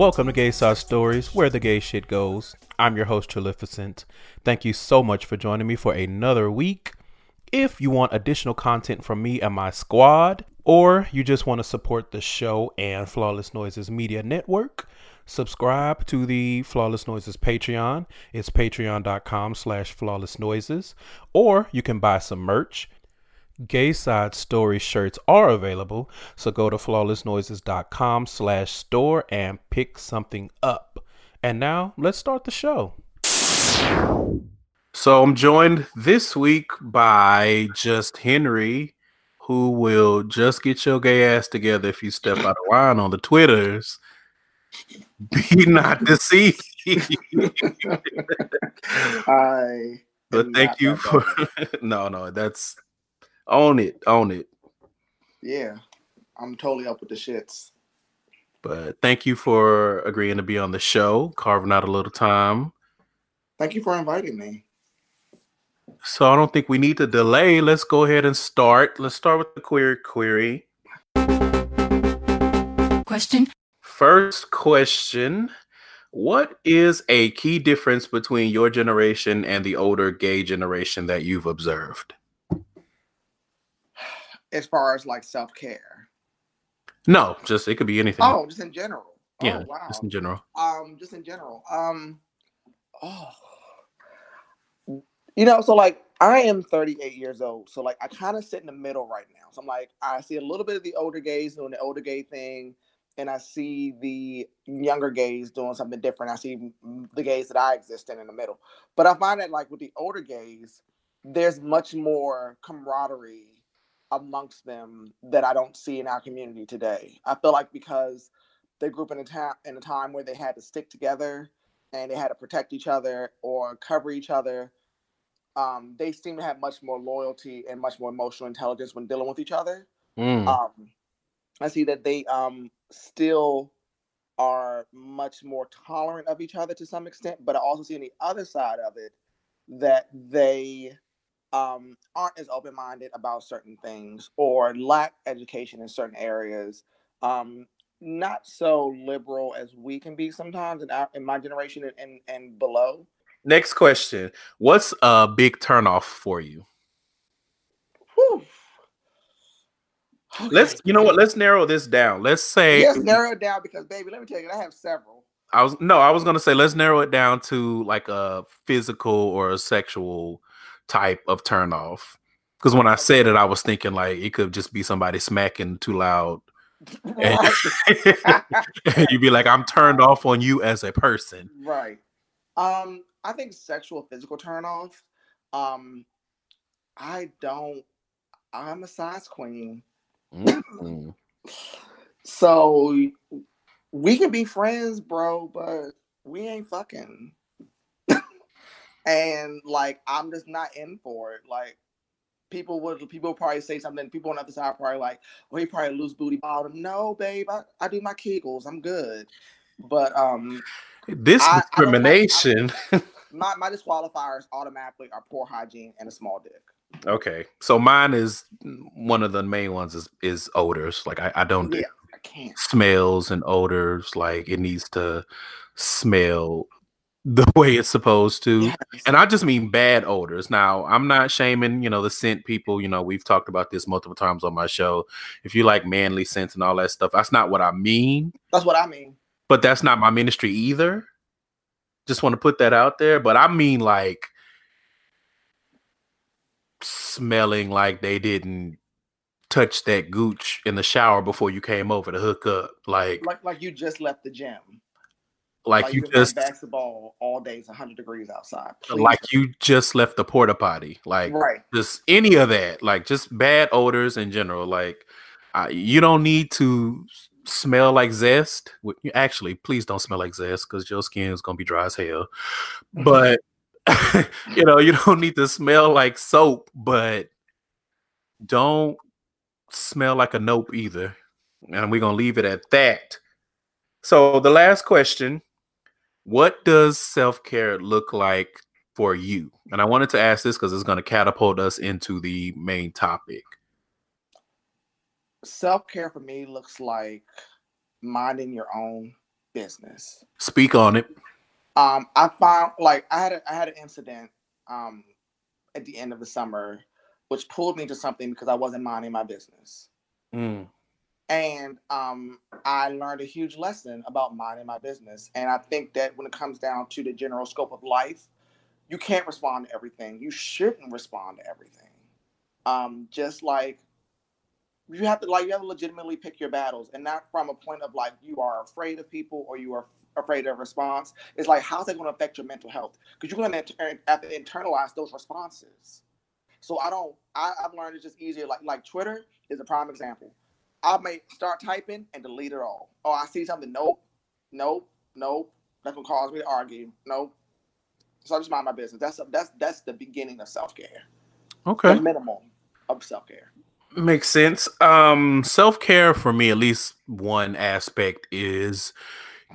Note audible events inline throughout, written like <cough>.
Welcome to Gay Side Stories, where the gay shit goes. I'm your host, Trilificent. Thank you so much for joining me for another week. If you want additional content from me and my squad, or you just want to support the show and Flawless Noises Media Network, subscribe to the Flawless Noises Patreon. It's patreon.com slash flawless noises. Or you can buy some merch. Gay Side Story shirts are available, so go to flawlessnoises.com slash store and pick something up. And now let's start the show. So I'm joined this week by just Henry, who will just get your gay ass together if you step out of line on the Twitters. Be not deceived. <laughs> I but thank you for <laughs> no, no, that's own it, own it. yeah. I'm totally up with the shits. But thank you for agreeing to be on the show, carving out a little time. Thank you for inviting me. So I don't think we need to delay. Let's go ahead and start. Let's start with the query query. Question. First question What is a key difference between your generation and the older gay generation that you've observed? As far as like self care. No, just it could be anything. Oh, just in general. yeah, Oh, wow. just in general. Um, just in general. Um, oh, you know, so like I am 38 years old, so like I kind of sit in the middle right now. So I'm like, I see a little bit of the older gays doing the older gay thing, and I see the younger gays doing something different. I see the gays that I exist in in the middle. But I find that like with the older gays, there's much more camaraderie amongst them that I don't see in our community today. I feel like because they grew up in a time in a time where they had to stick together and they had to protect each other or cover each other. Um, they seem to have much more loyalty and much more emotional intelligence when dealing with each other. Mm. Um, I see that they um, still are much more tolerant of each other to some extent, but I also see on the other side of it that they um, aren't as open minded about certain things or lack education in certain areas. Um, not so liberal as we can be sometimes in, our, in my generation and, and, and below. Next question What's a big turnoff for you? Whew. Let's, you know what? Let's narrow this down. Let's say Yes, narrow it down because, baby, let me tell you, I have several. I was no, I was gonna say let's narrow it down to like a physical or a sexual type of turn off. Because when I said it, I was thinking like it could just be somebody smacking too loud, <laughs> and, and <laughs> you'd be like, "I'm turned off on you as a person." Right. Um, I think sexual physical turn off. Um, I don't I'm a size queen. So we can be friends, bro, but we ain't fucking. And like I'm just not in for it. Like people would people would probably say something, people on the other side probably like, oh, he probably lose booty bottom. No, babe, I, I do my kegels. I'm good. But um This I- like- I- discrimination. <laughs> my, my disqualifiers automatically are poor hygiene and a small dick. okay, so mine is one of the main ones is is odors. Like I, I don't do Yeah, I can't. smells and odors. Like it needs to smell the <laughs> way it's supposed to. Yes. And I just mean bad odors. Now, I'm not shaming, you know, the scent people. You know, we've talked about this multiple times on my show. If you like manly scents and all that stuff, that's not what I mean, That's what I mean. but that's not my ministry either. Just want to put that out there. But I mean, like, smelling like they didn't touch that gooch in the shower before you came over to hook up. Like, Like like you just left the gym. Like, you just basketball all day. It's 100 degrees outside. Please like you just left the porta potty. Like, right. just any of that. Like, just bad odors in general. Like, uh, you don't need to smell like zest. Actually, please don't smell like zest because your skin is gonna be dry as hell. <laughs> But <laughs> you know, you don't need to smell like soap, but don't smell like a nope either. And we're gonna leave it at that. So the last question: What does self-care look like for you? And I wanted to ask this because it's gonna catapult us into the main topic. Self care for me looks like minding your own business. Speak on it. Um, I found like I had a, I had an incident um at the end of the summer, which pulled me to something because I wasn't minding my business. Mm, and um, I learned a huge lesson about minding my business. And I think that when it comes down to the general scope of life, you can't respond to everything. You shouldn't respond to everything. Um, just like you have to like you have to legitimately pick your battles, and not from a point of like you are afraid of people or you are afraid of response. It's like how's that going to affect your mental health? Because you're going to have to internalize those responses. So I don't. I, I've learned it's just easier. Like like Twitter is a prime example. I may start typing and delete it all. Oh, I see something. Nope, nope, nope. That's gonna cause me to argue. Nope. So I just mind my business. That's that's that's the beginning of self care. okay. The minimum of self care. Makes sense. Um, self care for me, at least one aspect is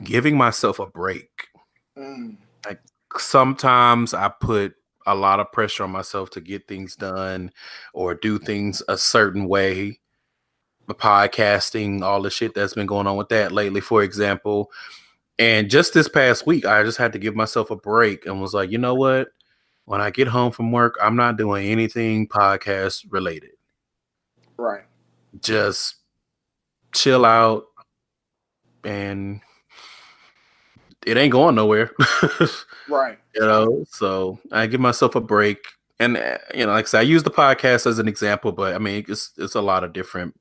giving myself a break. Mm. Sometimes I put a lot of pressure on myself to get things done or do things a certain way. The podcasting, all the shit that's been going on with that lately, for example. And just this past week, I just had to give myself a break and was like, you know what? When I get home from work, I'm not doing anything podcast related. Right. just chill out and it ain't going nowhere <laughs> Right. you know so i give myself a break and uh, you know like i said i use the podcast as an example but i mean it's it's a lot of different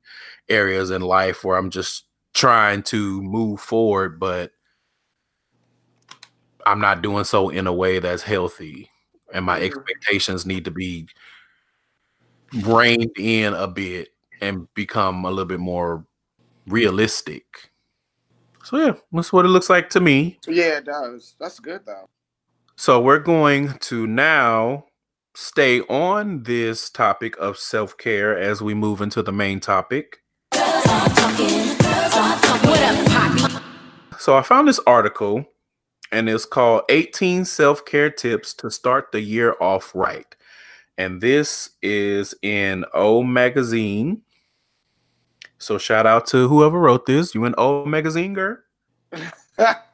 areas in life where i'm just trying to move forward but i'm not doing so in a way that's healthy and my Mhm. expectations need to be reined in a bit and become a little bit more realistic so yeah that's what it looks like to me Yeah, it does. That's good though. so we're going to now stay on this topic of self-care as we move into the main topic. So I found this article and it's called 18 self-care tips to start the year off right. And this is in O magazine. So shout out to whoever wrote this. You an O magazine girl? <laughs>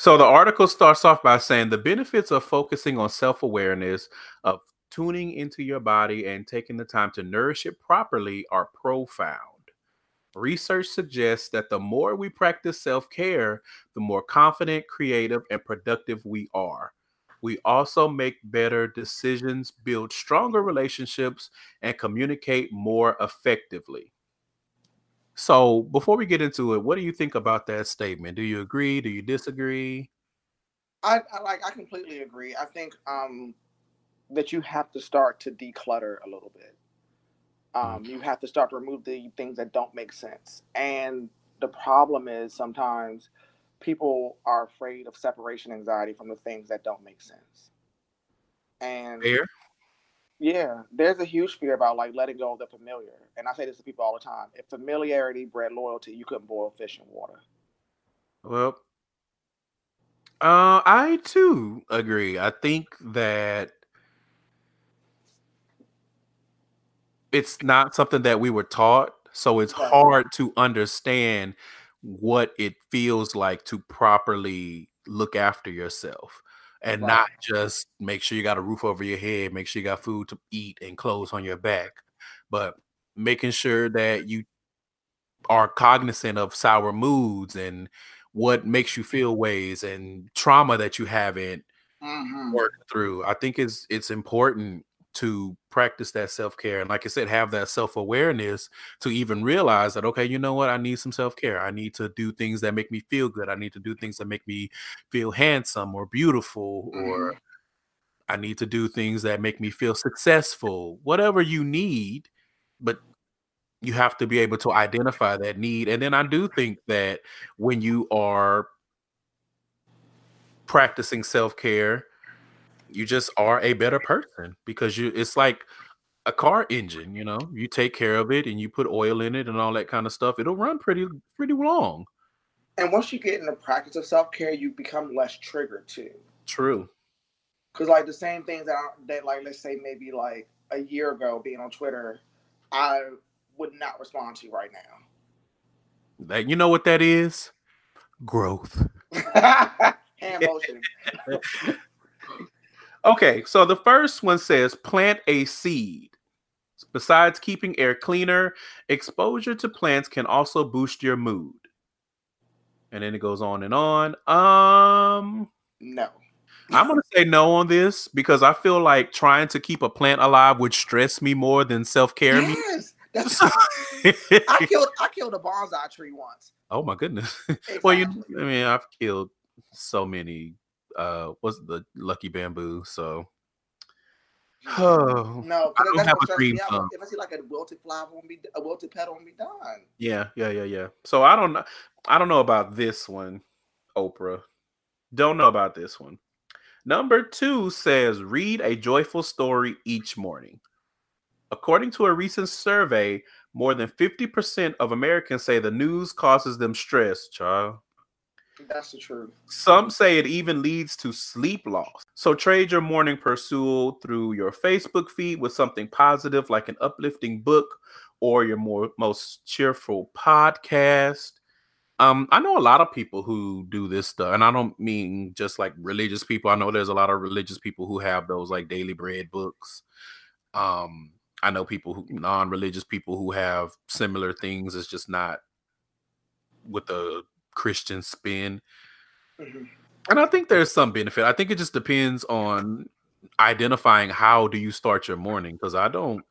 So the article starts off by saying the benefits of focusing on self-awareness, of tuning into your body and taking the time to nourish it properly are profound. Research suggests that the more we practice self-care, the more confident, creative, and productive we are. We also make better decisions, build stronger relationships, and communicate more effectively. So, before we get into it, what do you think about that statement? Do you agree? Do you disagree? I, I like I completely agree. I think um that you have to start to declutter a little bit. Um, you have to start to remove the things that don't make sense. And the problem is sometimes people are afraid of separation anxiety from the things that don't make sense. And Fair. Yeah, there's a huge fear about like letting go of the familiar. And I say this to people all the time. If familiarity bred loyalty, you couldn't boil fish in water. Well, uh, I too agree. I think that it's not something that we were taught, so it's Right. hard to understand what it feels like to properly look after yourself and Right. not just make sure you got a roof over your head, make sure you got food to eat and clothes on your back, but making sure that you are cognizant of sour moods and what makes you feel ways and trauma that you haven't Mm-hmm. worked through. I think it's it's important to practice that self-care and like i said have that self-awareness to even realize that okay you know what? I need some self-care. I need to do things that make me feel good. I need to do things that make me feel handsome or beautiful or Mhm. i need to do things that make me feel successful. Whatever you need but you have to be able to identify that need and then i do think that when you are practicing self-care you just are a better person because you it's like a car engine you know you take care of it and you put oil in it and all that kind of stuff it'll run pretty pretty long And once you get in the practice of self care, you become less triggered too. true Because like the same things that, I, that like let's say maybe like a year ago being on Twitter, I would not respond to right now. that you know what that is growth. <laughs> Hand <laughs> motion. <laughs> okay so the first one says plant a seed besides keeping air cleaner exposure to plants can also boost your mood and then it goes on and on um No. I'm gonna say no on this because I feel like trying to keep a plant alive would stress me more than self care me. Yes. That's, <laughs> I killed I killed a bonsai tree once. oh my goodness. <laughs> Well, you, I mean, I've killed so many. Uh, what's the lucky bamboo? So, oh, No, I don't have a dream me out. If I see like a wilted flower, won't be a wilted petal, won't be done. yeah, yeah, yeah, yeah. So I don't know. I don't know about this one, Oprah. Don't know about this one. Number two says read a joyful story each morning. According to a recent survey, more than 50% of Americans say the news causes them stress, child. That's the truth. Some say it even leads to sleep loss. So trade your morning pursuit through your Facebook feed with something positive like an uplifting book or your more most cheerful podcast. Um, I know a lot of people who do this stuff, and I don't mean just like religious people. I know there's a lot of religious people who have those like daily bread books. Um, I know people who non-religious people who have similar things. It's just not with a Christian spin. Mhm. And I think there's some benefit. I think it just depends on identifying how do you start your morning because I don't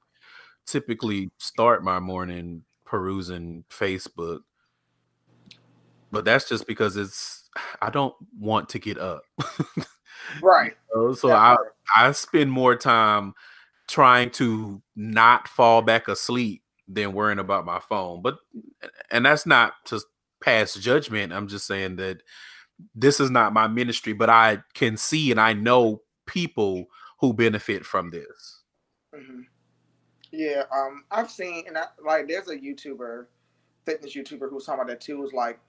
typically start my morning perusing Facebook. But that's just because it's I don't want to get up. <laughs> Right. so so That I. I spend more time trying to not fall back asleep than worrying about my phone. But and that's not to pass judgment. I'm just saying that this is not my ministry, but I can see and I know people who benefit from this. hmm Yeah, um, I've seen and I, like there's a YouTuber, fitness YouTuber who's talking about that too. Is like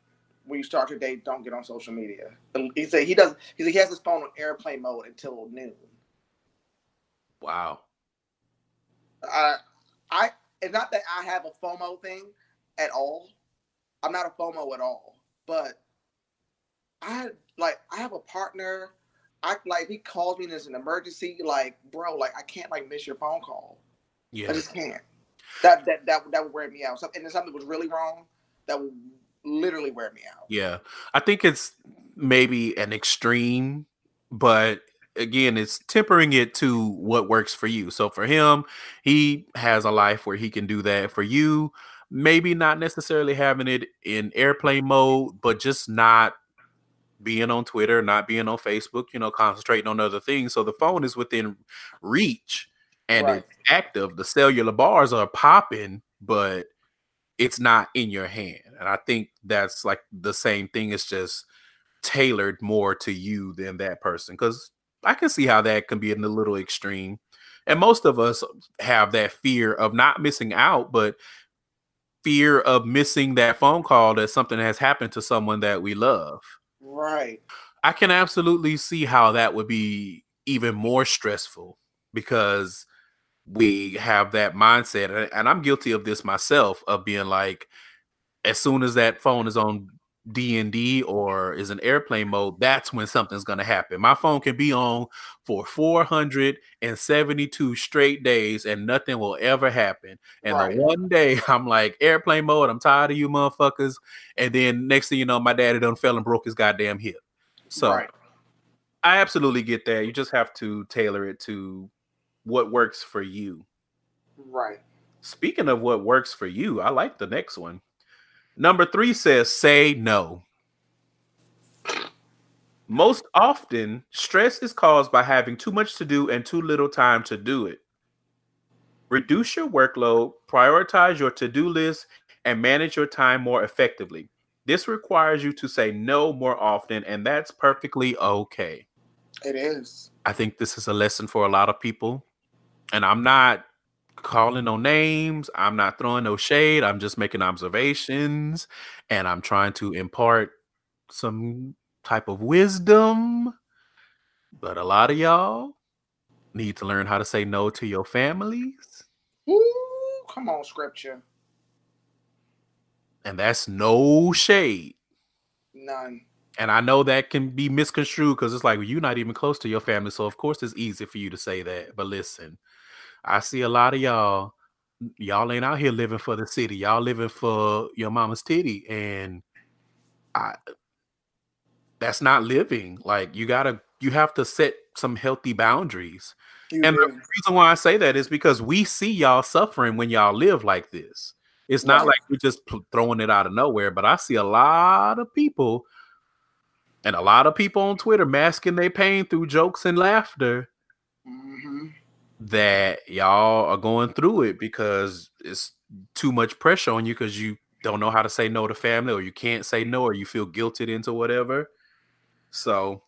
when you start your day, don't get on social media. He said he does. He said he has his phone on airplane mode until noon. Wow. I, I, it's not that I have a FOMO thing at all. I'm not a FOMO at all, but I like I have a partner. I like he calls me and it's an emergency. Like, bro, like I can't like miss your phone call. Yeah. I just can't. That that that that would wear me out. Some- And if something was really wrong, that would literally wear me out. Yeah. I think it's maybe an extreme, but again, it's tempering it to what works for you. So for him, he has a life where he can do that. For you, maybe not necessarily having it in airplane mode, but just not being on Twitter, not being on Facebook, you know, concentrating on other things. So the phone is within reach and Right. it's active. The cellular bars are popping, but it's not in your hand. And I think that's like the same thing. It's just tailored more to you than that person. Because I can see how that can be in a little extreme. And most of us have that fear of not missing out, but fear of missing that phone call that something has happened to someone that we love. Right. I can absolutely see how that would be even more stressful because we have that mindset and- I'm guilty of this myself of being like as soon as that phone is on DND or is in airplane mode that's when something's going to happen. My phone can be on for 472 straight days and nothing will ever happen. And Right. the one day <laughs> I'm like airplane mode, I'm tired of you motherfuckers and then next thing you know my daddy done fell and broke his goddamn hip. So right. I absolutely get that. You just have to tailor it to what works for you. Right. Speaking of what works for you, I like the next one. Number three says say no. Most often, stress is caused by having too much to do and too little time to do it. Reduce your workload, prioritize your to do list, and manage your time more effectively. This requires you to say no more often, and that's perfectly okay. It is. I think this is a lesson for a lot of people. And I'm not calling no names, I'm not throwing no shade, I'm just making observations, and I'm trying to impart some type of wisdom. But a lot of y'all need to learn how to say no to your families. Ooh, come on, scripture. And that's no shade. None. And I know that can be misconstrued because it's like well, you're not even close to your family. So, of course, it's easy for you to say that. But listen, I see a lot of y'all, y'all ain't out here living for the city. Y'all living for your mama's titty. And I, that's not living. Like, you gotta, you have to set some healthy boundaries. You And the reason why I say that is because we see y'all suffering when y'all live like this. It's not Right. like we're just throwing it out of nowhere, but I see a lot of people and a lot of people on Twitter masking their pain through jokes and laughter. That y'all are going through it because it's too much pressure on you because you don't know how to say no to family or you can't say no or you feel guilted into whatever. So,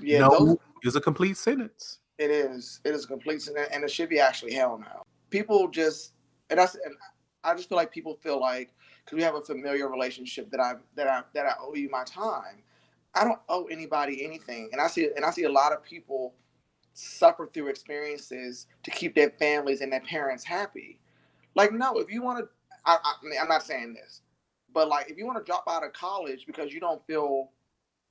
Yeah, no those, is a complete sentence. it is. It is a complete sentence, and it should be actually hell now. People just, and I, and I just feel like people feel like because we have a familiar relationship that I that I that I owe you my time. I don't owe anybody anything, and I see and I see a lot of people suffer through experiences to keep their families and their parents happy. Like, no, if you want to, I, I, mean, I'm not saying this, but like, if you want to drop out of college because you don't feel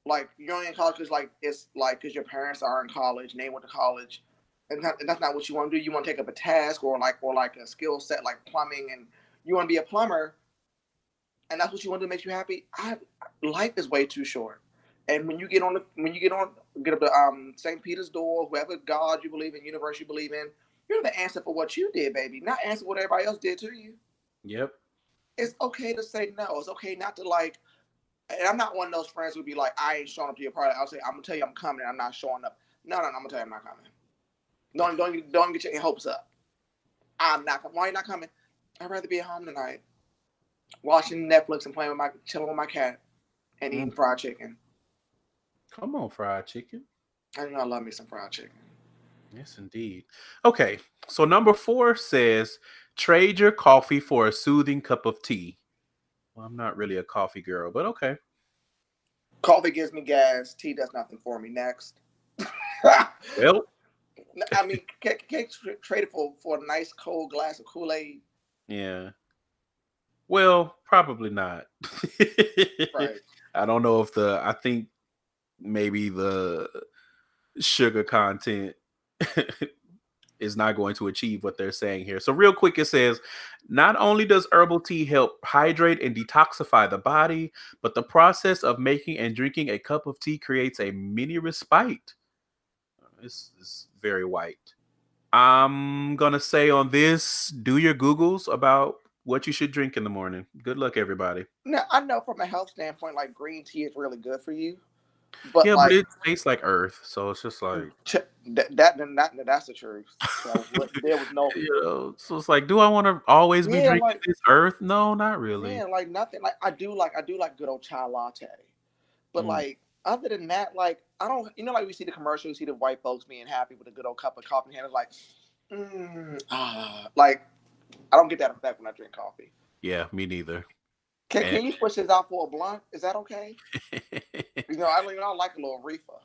like you're only in college because like it's like because your parents are in college and they went to college, and, that, and that's not what you want to do. You want to take up a task or like or like a skill set like plumbing, and you want to be a plumber, and that's what you want to do makes you happy. I, life is way too short. And when you get on the when you get on get up to um St. Peter's door, whoever God you believe in, universe you believe in, you're the answer for what you did, baby. Not answer what everybody else did to you. Yep. It's okay to say no. It's okay not to like. And I'm not one of those friends who'd be like, I ain't showing up to your party. I'll say, I'm gonna tell you I'm coming. and I'm not showing up. No, no, no. I'm gonna tell you I'm not coming. Don't don't don't get your hopes up. I'm not. coming. Why you not coming? I'd rather be at home tonight, watching Netflix and playing with my chilling with my cat, and eating fried chicken. Come on, fried chicken. I know I love me some fried chicken. Yes, indeed. Okay, so number four says trade your coffee for a soothing cup of tea. Well, I'm not really a coffee girl, but okay. Coffee gives me gas. Tea does nothing for me. Next. <laughs> Well, I mean, can, can tra- trade it for, for a nice cold glass of Kool Aid. yeah. Well, probably not. <laughs> Right. I don't know if the I think maybe the sugar content <laughs> is not going to achieve what they're saying here. So real quick it says not only does herbal tea help hydrate and detoxify the body, but the process of making and drinking a cup of tea creates a mini respite. This is very white. I'm going to say on this do your googles about what you should drink in the morning. Good luck everybody. Now, I know from a health standpoint, like green tea is really good for you. But yeah, like, but it tastes like earth, so it's just like ch- that, that, then that, that's the truth. So there was no, <laughs> so it's like, do I want to always be Yeah, drinking like- this earth? No, not really. man, like nothing. Like I do like, I do like good old chai latte. But Mm. like, other than that, like, I don't, you know, like we see the commercials, see the white folks being happy with a good old cup of coffee, and it's like, mm, ah, like, I don't get that effect when I drink coffee. Yeah, me neither. Can, Eh. can you push this out for a blunt? Is that okay? <laughs> You know, I don't, you know, I like a little reefer.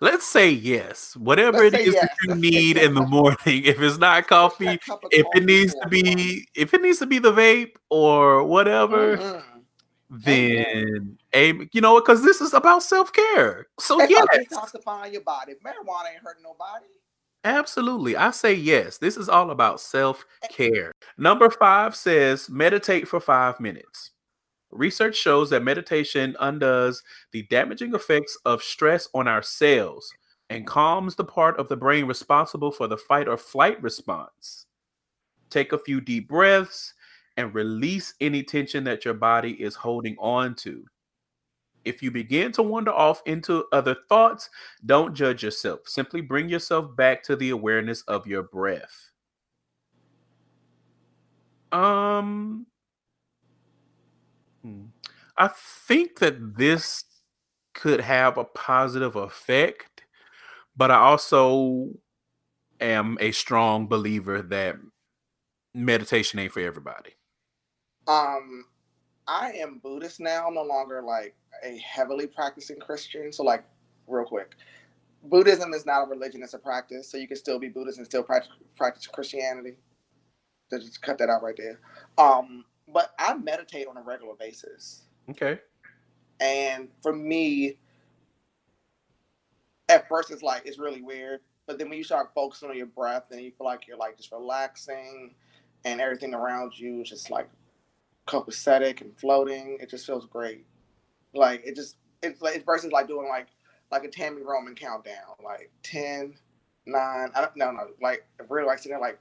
Let's say yes. Whatever Let's it is yes. that you need in the morning. <laughs> If it's not coffee, That cup of if it needs to be, if it needs to be the vape or whatever, Mhm. then aim. You know, because this is about self care. So yes, detoxifying your body. Marijuana ain't hurting nobody. Absolutely. I say yes. This is all about eh self care. Number five says meditate for five minutes. Research shows that meditation undoes the damaging effects of stress on our cells and calms the part of the brain responsible for the fight or flight response. Take a few deep breaths and release any tension that your body is holding on to. If you begin to wander off into other thoughts, don't judge yourself. Simply bring yourself back to the awareness of your breath. Um, hmm. I think that this could have a positive effect, but I also am a strong believer that meditation ain't for everybody. Um, I am Buddhist now. I'm no longer like a heavily practicing Christian. So, like, real quick, Buddhism is not a religion; it's a practice. So you can still be Buddhist and still practice, practice Christianity. So just cut that out right there. Um, but I meditate on a regular basis. Okay. And for me, at first it's like it's really weird, but then when you start focusing on your breath and you feel like you're like just relaxing and everything around you is just like copacetic and floating, it just feels great. Like it just it's like it's versus like doing like like a Tami Roman countdown, like 10, 9, I don't no no, like really like sitting there like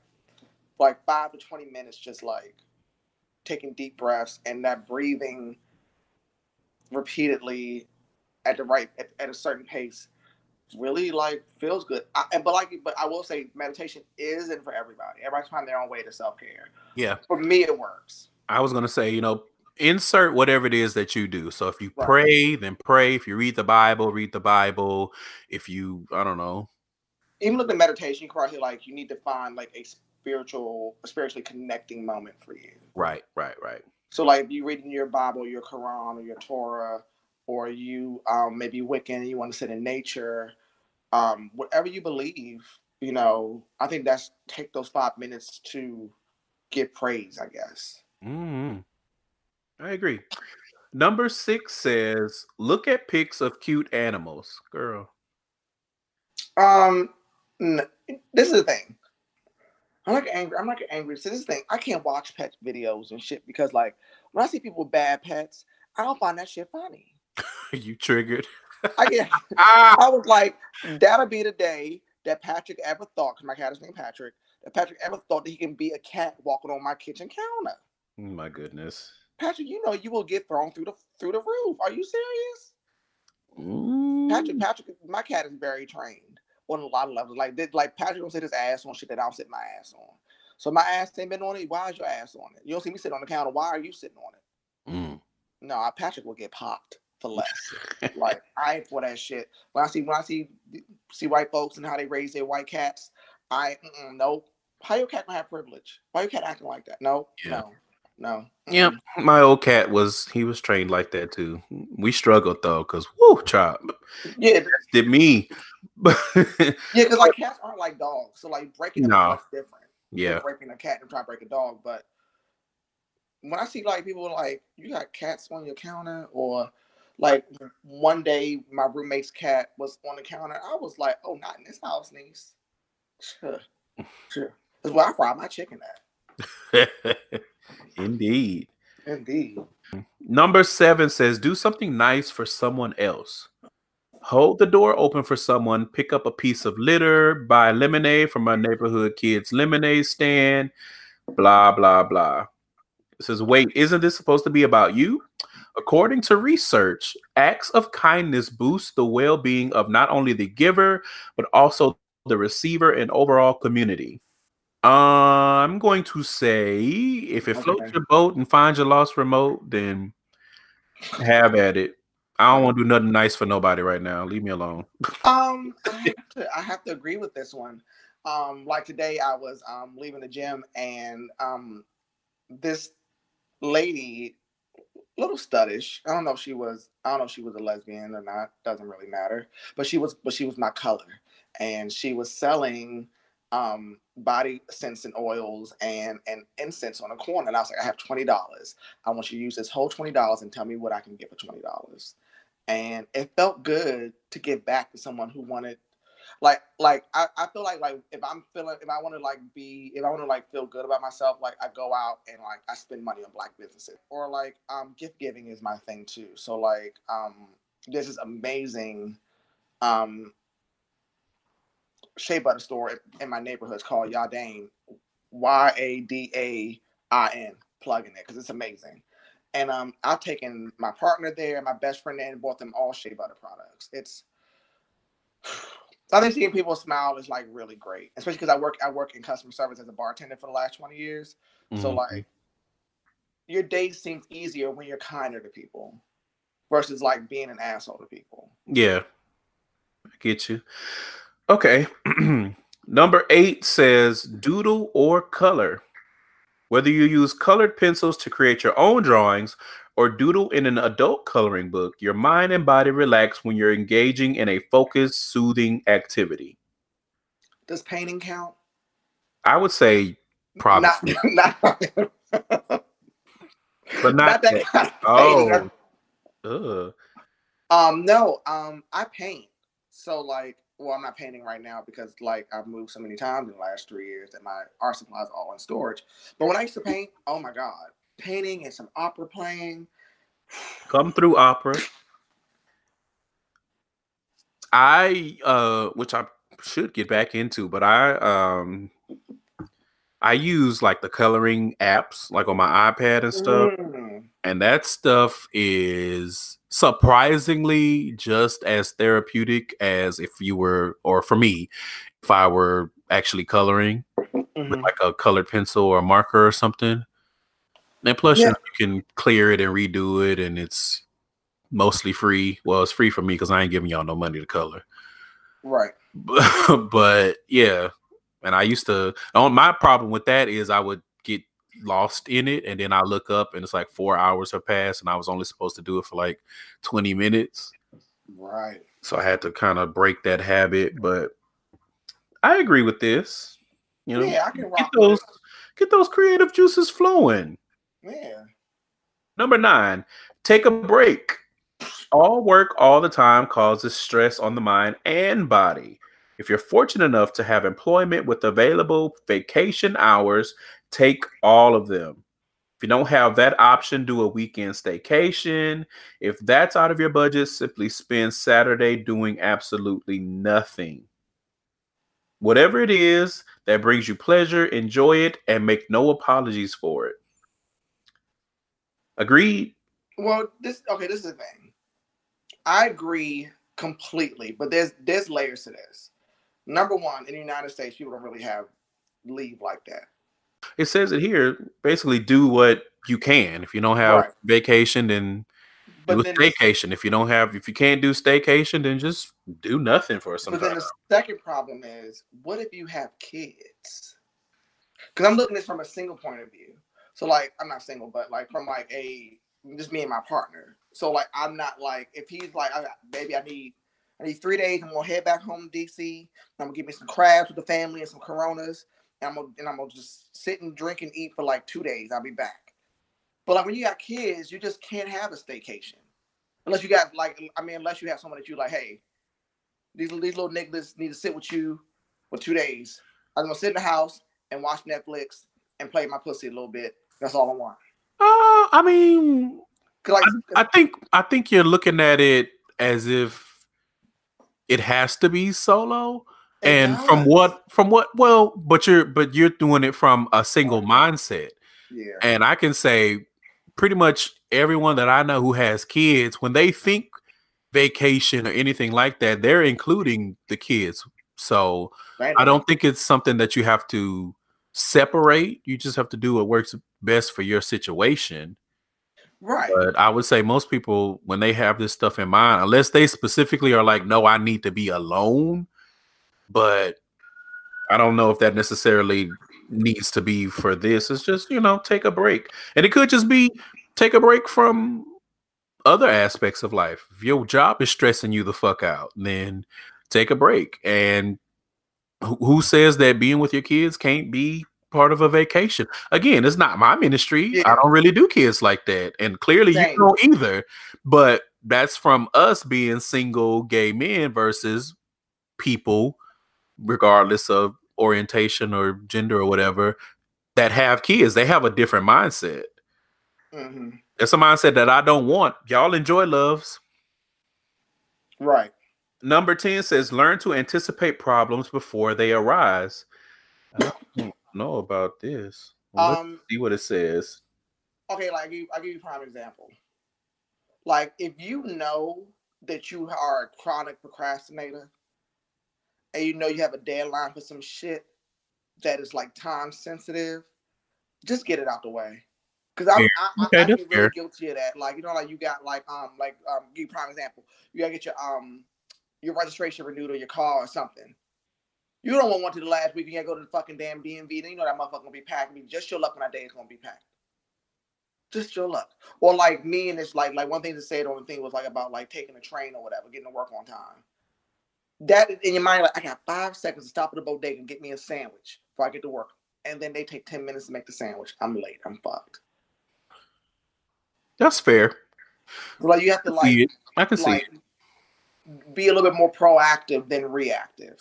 like five to twenty minutes just like taking deep breaths and that breathing repeatedly at the right at, at a certain pace really like feels good. I, and but like but I will say meditation isn't for everybody. Everybody's finding their own way to self care. Yeah. For me it works. I was gonna say, you know, insert whatever it is that you do. So if you right. pray, then pray. If you read the Bible, read the Bible. If you, I don't know. Even look at meditation, you can probably like you need to find like a spiritual, a spiritually connecting moment for you. Right, right, right. So like you reading your Bible, your Quran, or your Torah, or you um, maybe Wiccan, you want to sit in nature, um, whatever you believe, you know, I think that's take those five minutes to give praise, I guess. Mm, I agree. Number six says, look at pics of cute animals. Girl. Um, n- this is the thing. I'm like angry. I'm like angry. So this is the thing. I can't watch pet videos and shit because like when I see people with bad pets, I don't find that shit funny. <laughs> you triggered. I get. <laughs> <laughs> I was like, that'll be the day that Patrick ever thought, because my cat is named Patrick, that Patrick ever thought that he can be a cat walking on my kitchen counter. My goodness. Patrick, you know you will get thrown through the through the roof. Are you serious? Mm. Patrick, Patrick, my cat is very trained on a lot of levels. Like, did, like Patrick don't sit his ass on shit that I don't sit my ass on. So my ass ain't been on it. Why is your ass on it? You don't see me sit on the counter. Why are you sitting on it? Mm. No, Patrick will get popped for <laughs> less. like I ain't for that shit. When I see when I see see white folks and how they raise their white cats, I no. How your cat gonna have privilege? Why your cat acting like that? No, yeah. no. No. Yep. My old cat was he was trained like that too. We struggled though, cause whoo, child. Yeah, did me. <laughs> yeah, because like cats aren't like dogs, so like breaking no. is different. Yeah, breaking a cat and trying to break a dog, but when I see like people like you got cats on your counter, or like one day my roommate's cat was on the counter, I was like, oh, not in this house, niece. Sure, <laughs> sure. That's where I fry my chicken at. <laughs> Indeed. Indeed. Number seven says, do something nice for someone else. Hold the door open for someone, pick up a piece of litter, buy lemonade from a neighborhood kids lemonade stand, blah, blah, blah. It says, wait, isn't this supposed to be about you? According to research, acts of kindness boost the well being of not only the giver, but also the receiver and overall community. Uh, I'm going to say if it floats your boat and finds your lost remote, then have at it. I don't want to do nothing nice for nobody right now. Leave me alone. um, <laughs> I have, to, I have to agree with this one. Um, like today, I was um leaving the gym, and um, this lady, little studdish. I don't know if she was. I don't know if she was a lesbian or not. Doesn't really matter. But she was. But she was my color, and she was selling um, body scents and oils and and incense on a corner. And I was like, I have twenty dollars. I want you to use this whole twenty dollars and tell me what I can get for twenty dollars. And it felt good to give back to someone who wanted like like I, I feel like like if I'm feeling if I want to like be if I want to like feel good about myself, like I go out and like I spend money on black businesses. Or like um gift giving is my thing too. So like um this is amazing um shea butter store in my neighborhood. It's called Yadain, Y A D A I N. Plug in it because it's amazing. And um, I've taken my partner there, my best friend there, and bought them all shea butter products. It's <sighs> I think seeing people smile is like really great, especially because I work I work in customer service as a bartender for the last twenty years. So Mhm. like, your day seems easier when you're kinder to people, versus like being an asshole to people. Yeah, I get you. Okay. <clears throat> Number eight says doodle or color. Whether you use colored pencils to create your own drawings or doodle in an adult coloring book, your mind and body relax when you're engaging in a focused, soothing activity. Does painting count? I would say probably, Not, <laughs> not, but not, not that. kind <laughs> of. Oh, ugh. Um, no, um, I paint. So like, well, I'm not painting right now because like I've moved so many times in the last three years that my art supplies are all in storage. But when I used to paint, oh my god, painting and some opera playing. come through opera. I uh which I should get back into, but I um I use like the coloring apps like on my iPad and stuff, Mm, and that stuff is surprisingly just as therapeutic as if you were or for me if I were actually coloring with mhm. like a colored pencil or a marker or something. And plus, you Yeah. you can clear it and redo it, and it's mostly free. Well, it's free for me because I ain't giving y'all no money to color. Right. But, <laughs> but yeah, and I used to. On my problem with that is I would get lost in it, and then I look up and it's like four hours have passed, and I was only supposed to do it for like twenty minutes. Right. So I had to kind of break that habit. But I agree with this. You know, yeah, I can get those get those creative juices flowing. Yeah. Number nine, take a break. All work all the time causes stress on the mind and body. If you're fortunate enough to have employment with available vacation hours, take all of them. If you don't have that option, do a weekend staycation. If that's out of your budget, simply spend Saturday doing absolutely nothing. Whatever it is that brings you pleasure, enjoy it and make no apologies for it. Agreed. Well, this okay. This is the thing. I agree completely, but there's there's layers to this. Number one, in the United States, people don't really have leave like that. It says it here. Basically, do what you can. If you don't have Right. vacation, then But do a then, the, staycation. If you don't have, if you can't do staycation, then just do nothing for some but then the second problem is, what if you have kids? Because I'm looking at this from a single point of view. So like, I'm not single, but like from like a just me and my partner. So like, I'm not like if he's like, I got, baby, I need I need three days. I'm gonna head back home to DC. I'm gonna give me some crabs with the family and some Coronas, and I'm gonna and I'm gonna just sit and drink and eat for like two days. I'll be back. But like when you got kids, you just can't have a staycation unless you got like I mean, unless you have someone that you like, hey, these these little niggas need to sit with you for two days. I'm gonna sit in the house and watch Netflix and play my pussy a little bit. That's all I want. Uh, I mean, like, I think I think you're looking at it as if it has to be solo. it And from what from what well, but you're but you're doing it from a single mindset. Yeah. And I can say pretty much everyone that I know who has kids, when they think vacation or anything like that, they're including the kids. So I don't think it's something that you have to separate. You just have to do what works best for your situation. Right. But I would say most people, when they have this stuff in mind, unless they specifically are like, no, I need to be alone. But I don't know if that necessarily needs to be for this. It's just, you know, take a break. And it could just be take a break from other aspects of life. If your job is stressing you the fuck out, then take a break. And who says that being with your kids can't be part of a vacation? Again, it's not my ministry. I don't really do kids like that. And clearly Same. you don't either. But that's from us being single gay men versus people, regardless of orientation or gender or whatever, that have kids. They have a different mindset. hmm It's a mindset that I don't want. Y'all enjoy loves. Right. Number 10 says learn to anticipate problems before they arise. Know about this. Let's Um, see what it says. okay, like I'll give, I'll give you a prime example. Like if you know that you are a chronic procrastinator and you know you have a deadline for some shit that is like time sensitive, just get it out the way. Cause I, Fair. I, I, Okay, I that's get really fair. guilty of that. Like you know, like you got like um like um give you a prime example. You gotta get your um your registration renewed or your car or something. You don't want one to the last week. You gotta go to the fucking damn DMV. Then you know that motherfucker gonna be packed. I mean, just your luck when that day is gonna be packed. Just your luck. Or like me and it's like like one thing to say on the thing was like about like taking a train or whatever, getting to work on time. That in your mind, like I got five seconds to stop at the bodega and get me a sandwich before I get to work. And then they take 10 minutes to make the sandwich. I'm late. I'm fucked. That's fair. So, like you have to I see like, it. I can see like it. be a little bit more proactive than reactive.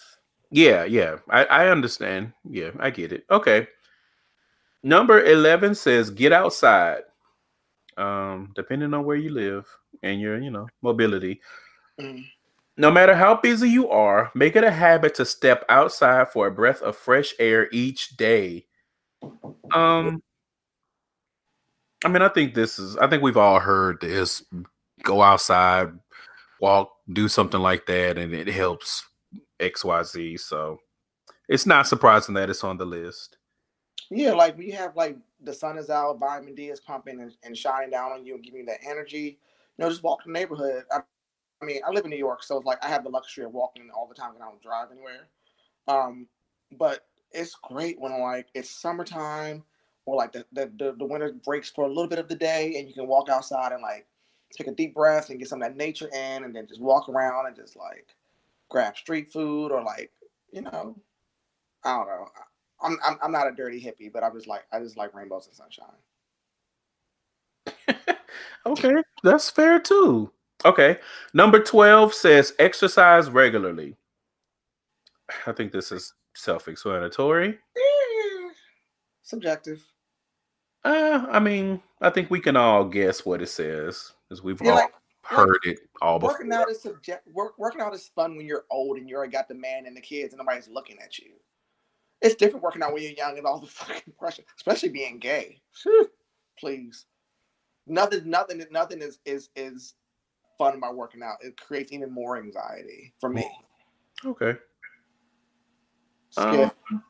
Yeah, yeah. I, I understand. Yeah, I get it. Okay. Number 11 says get outside. Um, depending on where you live and your, you know, mobility. Mm. No matter how busy you are, make it a habit to step outside for a breath of fresh air each day. Um I mean, I think this is I think we've all heard this go outside, walk, do something like that and it helps XYZ. So it's not surprising that it's on the list. Yeah, like we have like the sun is out, vitamin D is pumping and, and shining down on you and giving you that energy. You know, just walk the neighborhood. I, I mean, I live in New York, so it's like I have the luxury of walking all the time and I don't drive anywhere. Um, but it's great when like it's summertime or like the, the, the, the winter breaks for a little bit of the day and you can walk outside and like take a deep breath and get some of that nature in and then just walk around and just like grab street food or like, you know, I don't know. I'm, I'm I'm not a dirty hippie, but I just like I just like rainbows and sunshine. <laughs> Okay, that's fair too. Okay. Number 12 says exercise regularly. I think this is self-explanatory. Eh, Subjective. Uh, I mean, I think we can all guess what it says because we've Yeah, all like heard it all before. working out is subject. Work, working out is fun when you're old and you already got the man and the kids and nobody's looking at you. It's different working out when you're young and all the <laughs> fucking pressure, especially being gay. Please, nothing, nothing, nothing is is is fun about working out. It creates even more anxiety for me. Okay. Skip. Um,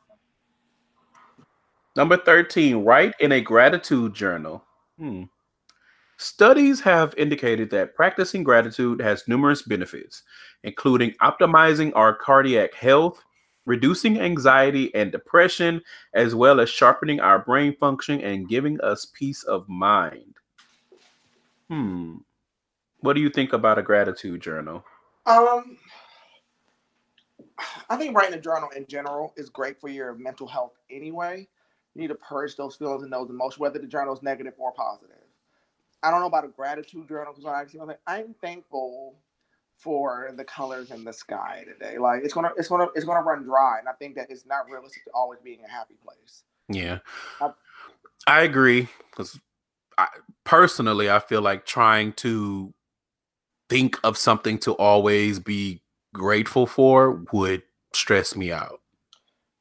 number 13, write in a gratitude journal. Hmm. Studies have indicated that practicing gratitude has numerous benefits, including optimizing our cardiac health, reducing anxiety and depression, as well as sharpening our brain function and giving us peace of mind. Hmm. What do you think about a gratitude journal? Um, I think writing a journal in general is great for your mental health anyway. You need to purge those feelings and those emotions, whether the journal is negative or positive. I don't know about a gratitude journal because I actually like, I'm thankful for the colors in the sky today. Like it's gonna it's gonna it's gonna run dry, and I think that it's not realistic to always be in a happy place. Yeah, I- I agree. Because I, personally, I feel like trying to think of something to always be grateful for would stress me out.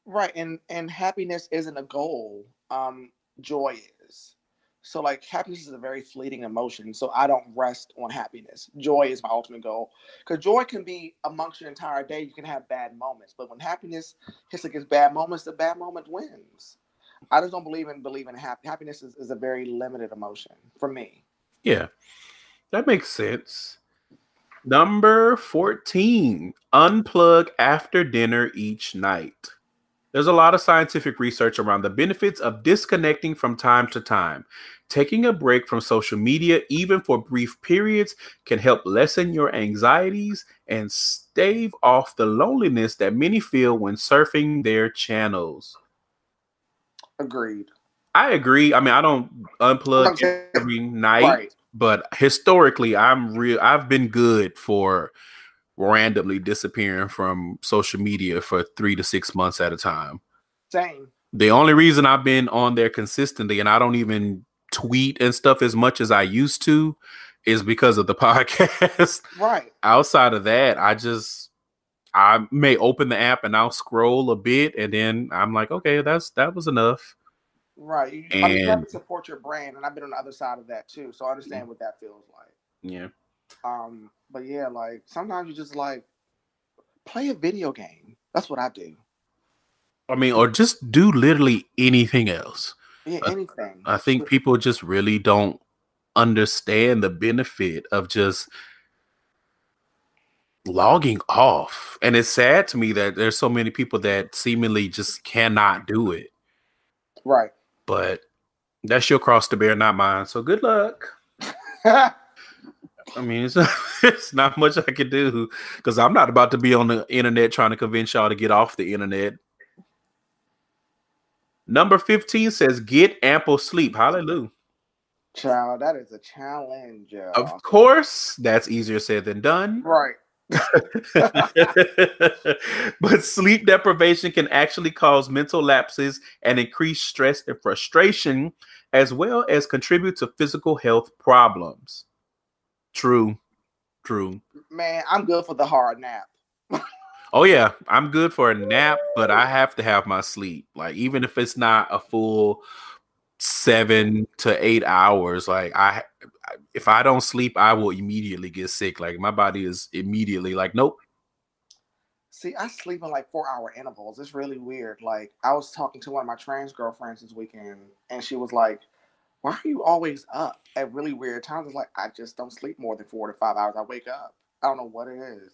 Right, and and happiness isn't a goal. Um, joy is. So like happiness is a very fleeting emotion. So I don't rest on happiness. Joy is my ultimate goal. Because joy can be amongst your entire day. You can have bad moments, but when happiness hits against bad moments, the bad moment wins. I just don't believe in believe in happy. Happiness is, is a very limited emotion for me. Yeah, that makes sense. Number 14, unplug after dinner each night. There's a lot of scientific research around the benefits of disconnecting from time to time. Taking a break from social media, even for brief periods, can help lessen your anxieties and stave off the loneliness that many feel when surfing their channels. Agreed. I agree. I mean, I don't unplug every night Right. but historically i'm real i've been good for randomly disappearing from social media for three to six months at a time Same. the only reason i've been on there consistently and i don't even tweet and stuff as much as i used to is because of the <laughs> podcast. Right. Outside of that, I just I may open the app and I'll scroll a bit and then I'm like, okay, that's that was enough. Right. You, I mean, you have And- to support your brand, and I've been on the other side of that too, so I understand what that feels like. Yeah. Um, but yeah, like sometimes you just like play a video game. That's what I do. I mean, or just do literally anything else. Yeah, anything. I think people just really don't understand the benefit of just logging off. And it's sad to me that there's so many people that seemingly just cannot do it. Right. But that's your cross to bear, not mine. So good luck. <laughs> I mean, it's, <laughs> it's not much I can do because I'm not about to be on the internet trying to convince y'all to get off the internet. Number 15 says, Get ample sleep. Hallelujah. Child, that is a challenge. y'all. Of course, that's easier said than done. Right. <laughs> but sleep deprivation can actually cause mental lapses and increase stress and frustration, as well as contribute to physical health problems. True. True. Man, I'm good for the hard nap. <laughs> Oh yeah, I'm good for a nap, but I have to have my sleep. Like even if it's not a full seven to eight hours, like I, if I don't sleep, I will immediately get sick. Like my body is immediately like, nope. See, I sleep in like four hour intervals. It's really weird. Like I was talking to one of my trans girlfriends this weekend, and she was like, "Why are you always up at really weird times?" It's like I just don't sleep more than four to five hours. I wake up. I don't know what it is.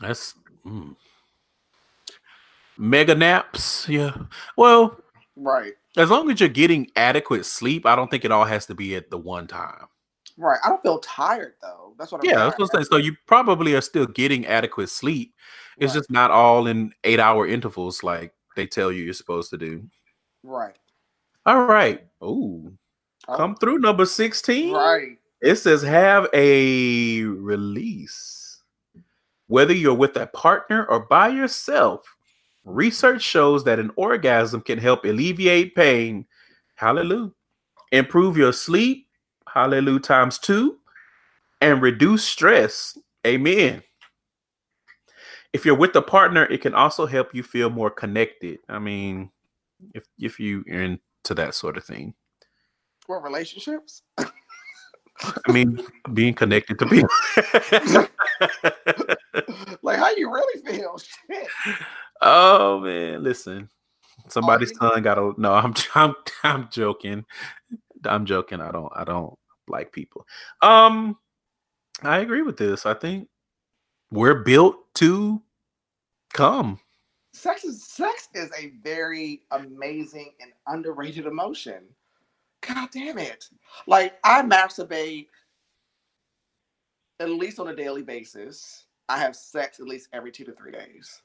That's mm. mega naps. Yeah. Well, Right. as long as you're getting adequate sleep, I don't think it all has to be at the one time. Right. I don't feel tired though. That's what I'm Yeah, that's what I'm saying. So you probably are still getting adequate sleep. It's Right. just not all in eight hour intervals like they tell you you're supposed to do. Right. All right. Ooh. Oh, Come through number 16. Right. It says have a release. Whether you're with a partner or by yourself, research shows that an orgasm can help alleviate pain. Hallelujah. Improve your sleep. Hallelujah times two. And reduce stress. Amen. If you're with a partner, it can also help you feel more connected. I mean, if if you are into that sort of thing. What relationships? <laughs> I mean, being connected to <laughs> people. like how you really feel? <laughs> Shit. oh man, listen. Somebody's son got a no. I'm I'm I'm joking. I'm joking. I don't I don't like people. Um, I agree with this. I think we're built to come. Sex is sex is a very amazing and underrated emotion. God damn it. Like I masturbate at least on a daily basis. I have sex at least every two to three days.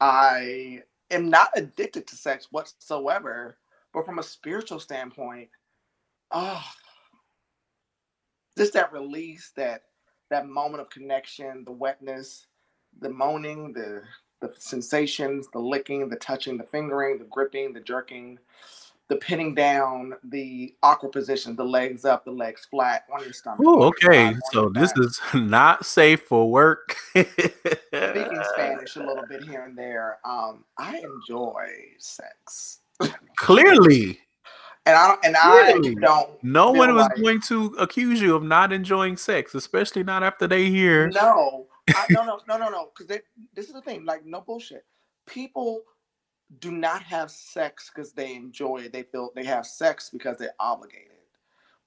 I am not addicted to sex whatsoever, but from a spiritual standpoint, oh, just that release, that that moment of connection, the wetness, the moaning, the the sensations, the licking, the touching, the fingering, the gripping, the jerking, the pinning down, the awkward position, the legs up, the legs flat on your stomach. Oh, okay. side, So this back. is <laughs> not safe for work. speaking <laughs> Spanish a little bit here and there. Um, I enjoy sex, Clearly, and I don't, and I don't. no one was like- going to accuse you of not enjoying sex, especially not after they hear. No, I, no, no, no, no, no. Because this is the thing. Like, no bullshit. People do not have sex because they enjoy it. They feel they have sex because they're obligated,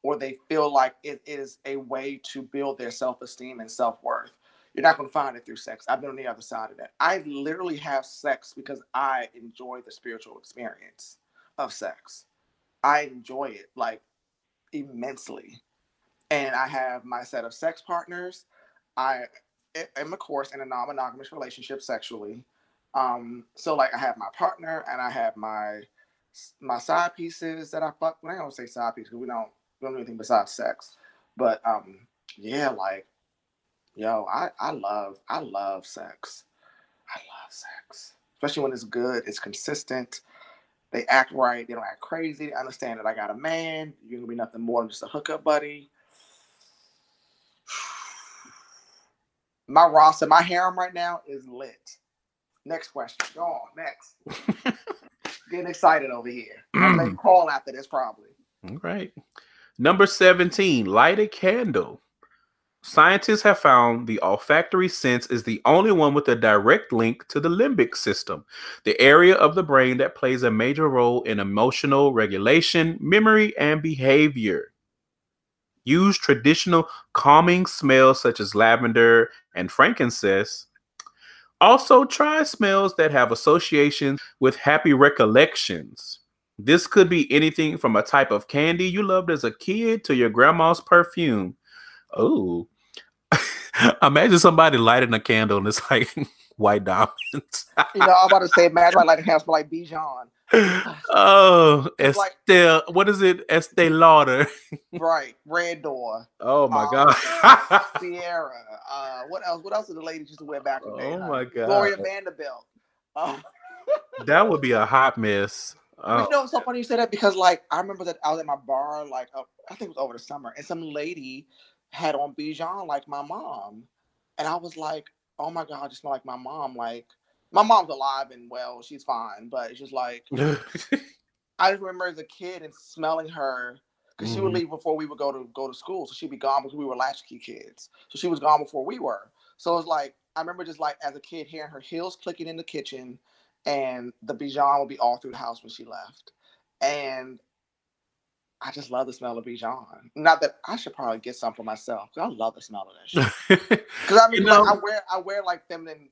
or they feel like it is a way to build their self-esteem and self-worth. You're not going to find it through sex. I've been on the other side of that. I literally have sex because I enjoy the spiritual experience of sex. I enjoy it like immensely. And I have my set of sex partners. I am, of course, in a non-monogamous relationship sexually. Um, so like I have my partner and I have my my side pieces that I fuck. Well, I don't say side pieces because we don't we don't do anything besides sex. But um, yeah, like yo, I I love I love sex. I love sex, especially when it's good, it's consistent, They act right. They don't act crazy. They understand that I got a man. You're gonna be nothing more than just a hookup buddy. My roster, my harem right now is lit. Next question. Go on. Next. <laughs> Getting excited over here. <clears throat> I'm gonna call after this probably. All right. Number 17, light a candle. Scientists have found the olfactory sense is the only one with a direct link to the limbic system, the area of the brain that plays a major role in emotional regulation, memory, and behavior. Use traditional calming smells such as lavender and frankincense. Also, try smells that have associations with happy recollections. This could be anything from a type of candy you loved as a kid to your grandma's perfume. Oh, <laughs> imagine somebody lighting a candle and it's like <laughs> white diamonds. You know, I'm about to say, imagine <laughs> I like a house like Bijan. <laughs> oh, It's like- Estelle, what is it? Estee Lauder. <laughs> Right. Red Door. Oh my Oh, god. <laughs> Sierra. Uh, what else? What else did the ladies used to wear back in the day? Oh my God. Gloria Vanderbilt. Um, that would be a hot mess. Oh, you know, it's so funny you say that because, like, I remember that I was at my bar, like, uh, I think it was over the summer, and some lady had on Bijan like my mom, and I was like, "Oh my god, smell like my mom!" Like, my mom's alive and well, she's fine, but it's just like <laughs> I just remember as a kid and smelling her because she would Mhm. leave before we would go to go to school, so she'd be gone because we were latchkey kids. So she was gone before we were. So it's like I remember just like as a kid hearing her heels clicking in the kitchen, and the Bijan would be all through the house when she left, and I just love the smell of Bijan. Not that I should probably get some for myself. I love the smell of that shit. <laughs> Because I mean, You like, I wear I wear like feminine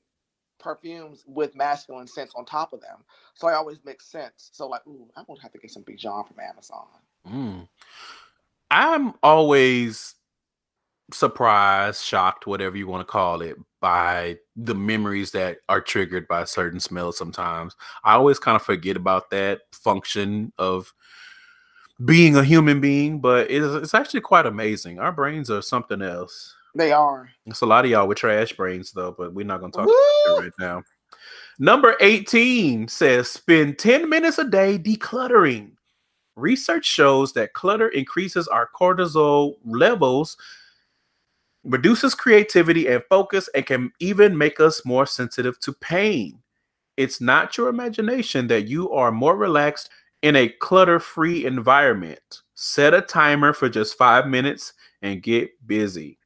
perfumes with masculine scents on top of them, so I always mix scents. So like, ooh, I'm gonna have to get some Bijan from Amazon. Mm. I'm always surprised, shocked, whatever you want to call it, by the memories that are triggered by certain smells sometimes. I always kind of forget about that function of being a human being, but it's, it's actually quite amazing. Our brains are something else. They are. It's a lot of y'all with trash brains, though, but we're not going to talk about Woo! it right now. Number 18 says spend 10 minutes a day decluttering. Research shows that clutter increases our cortisol levels, reduces creativity and focus, and can even make us more sensitive to pain. It's not your imagination that you are more relaxed in a clutter free environment. Set a timer for just five minutes and get busy.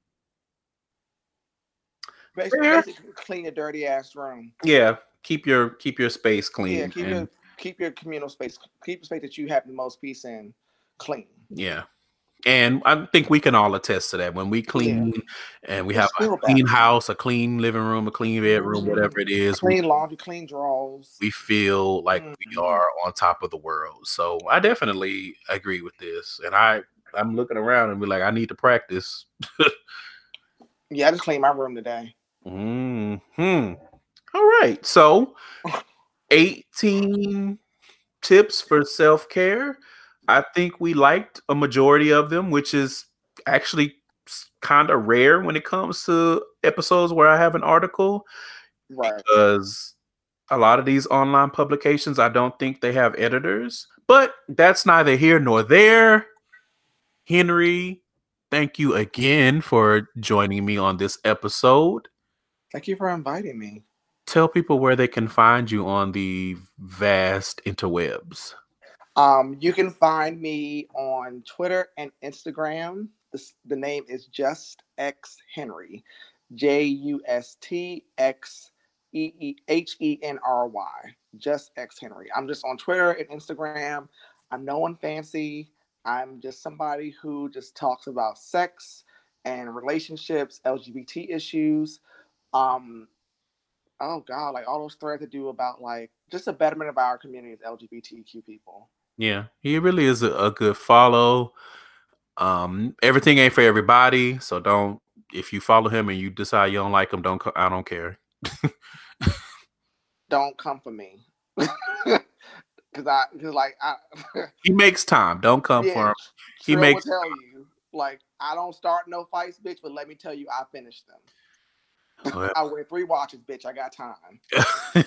Basically, Fair. basically clean a dirty ass room. Yeah, keep your keep your space clean. Yeah, keep and- your keep your communal space, keep the space that you have the most peace in clean. Yeah. And I think we can all attest to that. When we clean and we It's have a clean bad. house, a clean living room, a clean bedroom, Mhm. whatever it is, we, Clean laundry, clean drawers. we feel like we Mhm. are on top of the world. So I definitely agree with this. And I I'm looking around and be like, I need to practice. <laughs> Yeah, I just cleaned my room today. Hmm. All right. So 18 tips for self-care. I think we liked a majority of them, which is actually kind of rare when it comes to episodes where I have an article Right. because a lot of these online publications, I don't think they have editors, but that's neither here nor there. Henry, thank you again for joining me on this episode. Thank you for inviting me. Tell people where they can find you on the vast interwebs. Um, you can find me on Twitter and Instagram. The, the name is Just X Henry, J U S T X E E H E N R Y. Just X Henry. I'm just on Twitter and Instagram. I'm no one fancy. I'm just somebody who just talks about sex and relationships, LGBT issues. Um, oh God, like all those threads to do about like just a betterment of our community as LGBTQ people. Yeah, he really is a, a good follow. Um, everything ain't for everybody, so don't. If you follow him and you decide you don't like him, don't. I don't care. <laughs> don't come for me. <laughs> Cause I, cause like I, <laughs> He makes time. Don't come for him. He Trill makes- will tell you like I don't start no fights, bitch. But let me tell you, I finish them. Well. I wear three watches, bitch. I got time.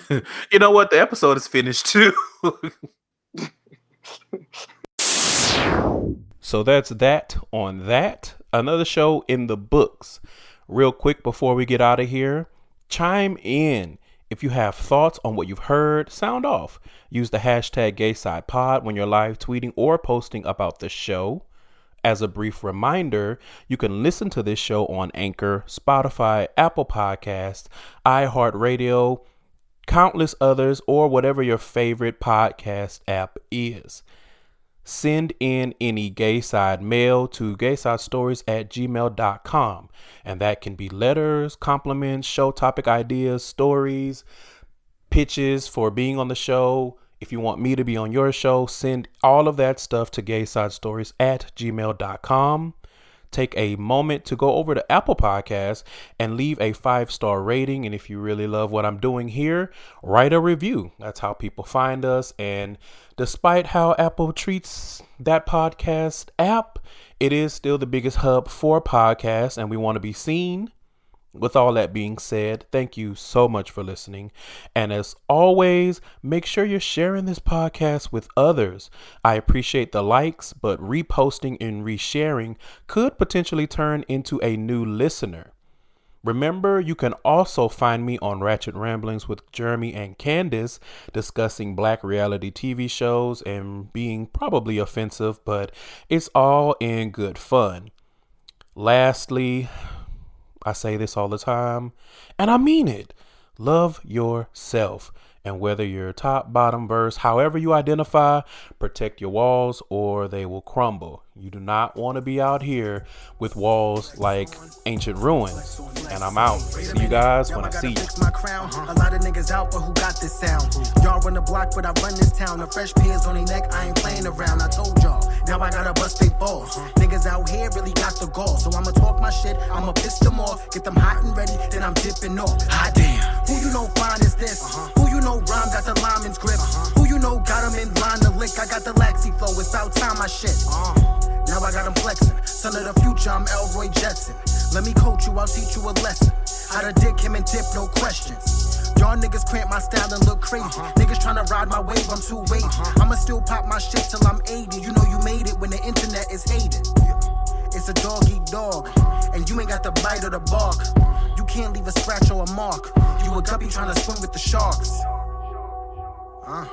<laughs> you know what? The episode is finished too. <laughs> So that's that on that. Another show in the books. Real quick before we get out of here, chime in. If you have thoughts on what you've heard, sound off. Use the hashtag GaySidePod when you're live tweeting or posting about the show. As a brief reminder, you can listen to this show on Anchor, Spotify, Apple Podcasts, iHeartRadio, countless others, or whatever your favorite podcast app is send in any gay side mail to gaysidestories at gmail.com. And that can be letters, compliments, show topic ideas, stories, pitches for being on the show. If you want me to be on your show, send all of that stuff to gaysidestories at gmail.com take a moment to go over to Apple Podcasts and leave a five star rating. And if you really love what I'm doing here, write a review. That's how people find us. And despite how Apple treats that podcast app, it is still the biggest hub for podcasts, and we want to be seen with all that being said, thank you so much for listening. And as always, make sure you're sharing this podcast with others. I appreciate the likes, but reposting and resharing could potentially turn into a new listener. Remember, you can also find me on Ratchet Ramblings with Jeremy and Candace discussing black reality TV shows and being probably offensive, but it's all in good fun. Lastly, I say this all the time, and I mean it. Love yourself. And whether you're top, bottom, verse, however you identify, protect your walls or they will crumble. You do not want to be out here with walls like ancient ruins. And I'm out. See you guys when I see you. A lot of niggas out, but who got this sound? Y'all run the block, but I run this town. Fresh on neck, I ain't playing around. I told y'all, now I gotta bust they balls. Niggas out here really got the gall. So I'ma talk my shit, I'ma piss them off. Get them hot and ready, then I'm dipping off. Hot damn. Who you know fine is this? Uh-huh. Who you know rhyme got the lineman's grip? Uh-huh. Who you know got him in line to lick? I got the laxy flow, it's about time I shit. Uh. Now I got him flexing. Son of the future, I'm Elroy Jetson. Let me coach you, I'll teach you a lesson. How to dick him and tip, no questions. Y'all niggas cramp my style and look crazy. Niggas tryna ride my wave, I'm too wavy. I'ma still pop my shit till I'm 80. You know you made it when the internet is hated. It's a dog eat dog, and you ain't got the bite or the bark. You can't leave a scratch or a mark. You a guppy tryna swim with the sharks. Uh.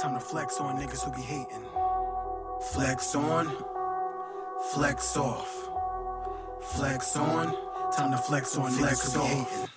Time to flex on niggas who be hating. Flex on, flex off. Flex on, time to flex on be hating.